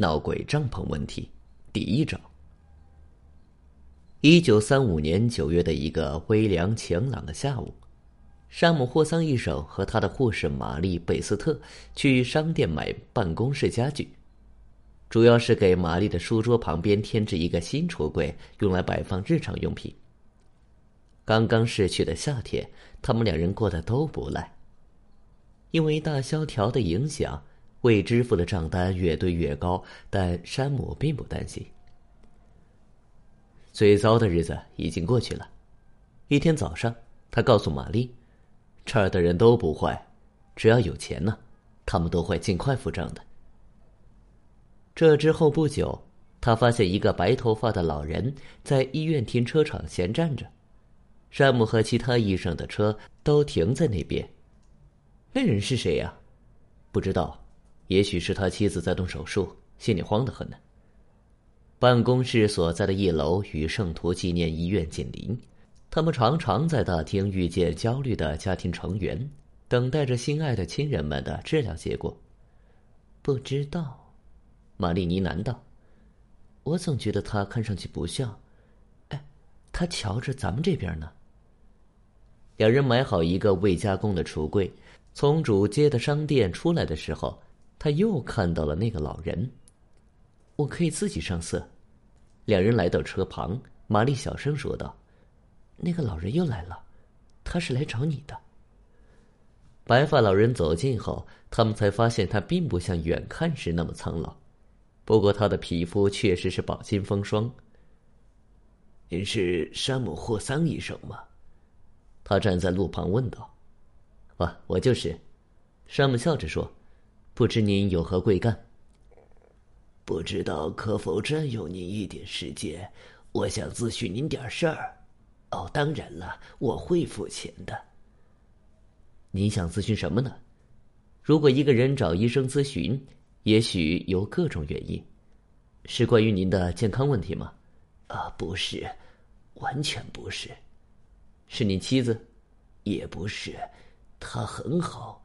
闹鬼帐篷问题第一章。一九三五年九月的一个微凉晴朗的下午，山姆·霍桑医生和他的护士玛丽·贝斯特去商店买办公室家具，主要是给玛丽的书桌旁边添置一个新橱柜，用来摆放日常用品。刚刚逝去的夏天，他们两人过得都不赖。因为大萧条的影响，未支付的账单越堆越高，但山姆并不担心。最糟的日子已经过去了。一天早上，他告诉玛丽：“这儿的人都不坏，只要有钱呢，他们都会尽快付账的。”这之后不久，他发现一个白头发的老人在医院停车场闲站着，山姆和其他医生的车都停在那边。那人是谁呀？不知道，也许是他妻子在动手术，心里慌得很呢。办公室所在的一楼与圣徒纪念医院紧邻，他们常常在大厅遇见焦虑的家庭成员，等待着心爱的亲人们的治疗结果。不知道，玛丽呢喃道：“我总觉得他看上去不像。哎，他瞧着咱们这边呢。”两人买好一个未加工的橱柜。从主街的商店出来的时候，他又看到了那个老人。我可以自己上色。两人来到车旁，玛丽小声说道：“那个老人又来了，他是来找你的。”白发老人走近后，他们才发现他并不像远看时那么苍老，不过他的皮肤确实是饱经风霜。您是山姆·霍桑医生吗？他站在路旁问道。啊，我就是，山姆笑着说：“不知您有何贵干？不知道可否占用您一点时间？我想咨询您点事儿。哦，当然了，我会付钱的。您想咨询什么呢？如果一个人找医生咨询，也许有各种原因，是关于您的健康问题吗？啊，不是，完全不是。是您妻子？也不是。”她很好，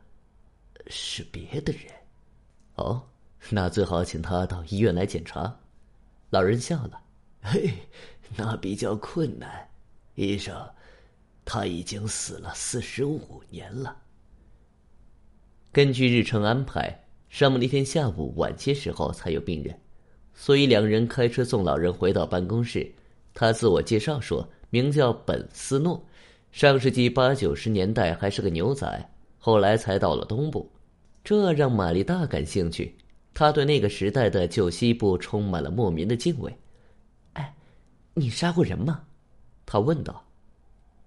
是别的人。哦，那最好请他到医院来检查。老人笑了。嘿，那比较困难。医生，他已经死了四十五年了。根据日程安排，山姆那天下午晚些时候才有病人，所以两人开车送老人回到办公室。他自我介绍说，名叫本斯诺。上世纪八九十年代还是个牛仔，后来才到了东部，这让玛丽大感兴趣。她对那个时代的旧西部充满了莫名的敬畏。哎，你杀过人吗？他问道。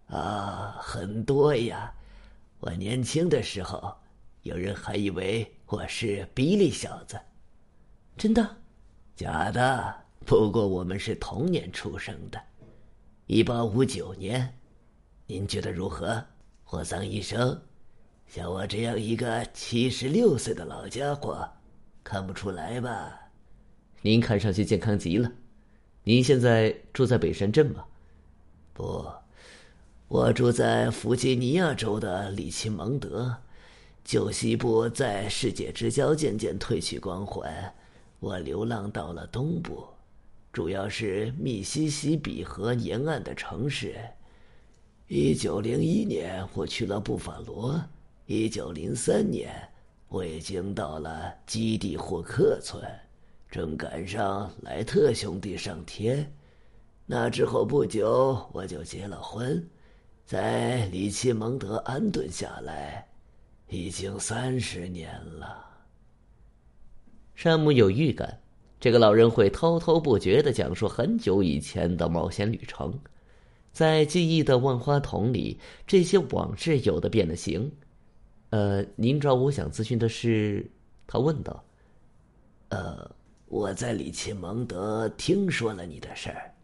啊，很多呀！我年轻的时候，有人还以为我是比利小子。真的？假的。不过我们是同年出生的，一八五九年。您觉得如何，霍桑医生？像我这样一个七十六岁的老家伙，看不出来吧？您看上去健康极了。您现在住在北山镇吗？不，我住在弗吉尼亚州的里奇蒙德。旧西部在世界之交渐渐褪去光环，我流浪到了东部，主要是密西西比河沿岸的城市。一九零一年，我去了布法罗；一九零三年，我已经到了基地霍克村，正赶上莱特兄弟上天。那之后不久，我就结了婚，在里奇蒙德安顿下来，已经三十年了。山姆有预感，这个老人会滔滔不绝的讲述很久以前的冒险旅程。在记忆的万花筒里，这些往事有的变了形。呃，您找我想咨询的是？他问道。呃，我在里奇蒙德听说了你的事儿，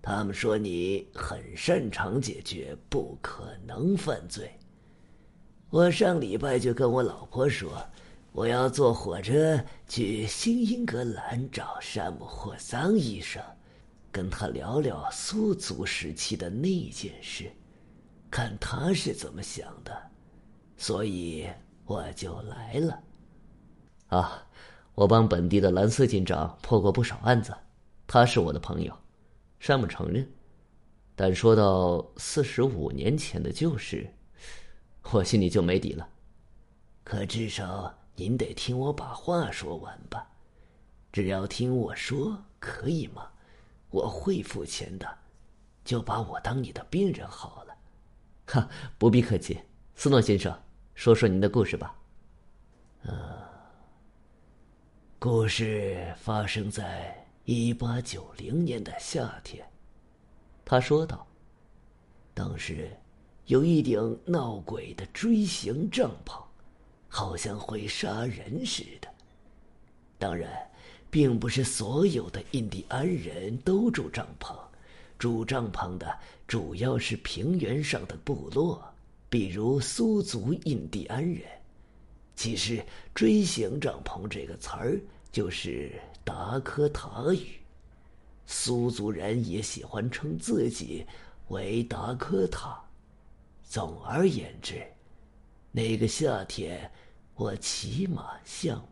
他们说你很擅长解决不可能犯罪。我上礼拜就跟我老婆说，我要坐火车去新英格兰找山姆霍桑医生。跟他聊聊苏族时期的那件事，看他是怎么想的，所以我就来了。啊，我帮本地的蓝色警长破过不少案子，他是我的朋友。山姆承认，但说到四十五年前的旧事，我心里就没底了。可至少您得听我把话说完吧。只要听我说，可以吗？我会付钱的，就把我当你的病人好了。哈，不必客气，斯诺先生，说说您的故事吧。啊，故事发生在一八九零年的夏天，他说道。当时有一顶闹鬼的锥形帐篷，好像会杀人似的。当然。并不是所有的印第安人都住帐篷，住帐篷的主要是平原上的部落，比如苏族印第安人。其实“锥形帐篷”这个词儿就是达科塔语，苏族人也喜欢称自己为达科塔。总而言之，那个夏天，我骑马向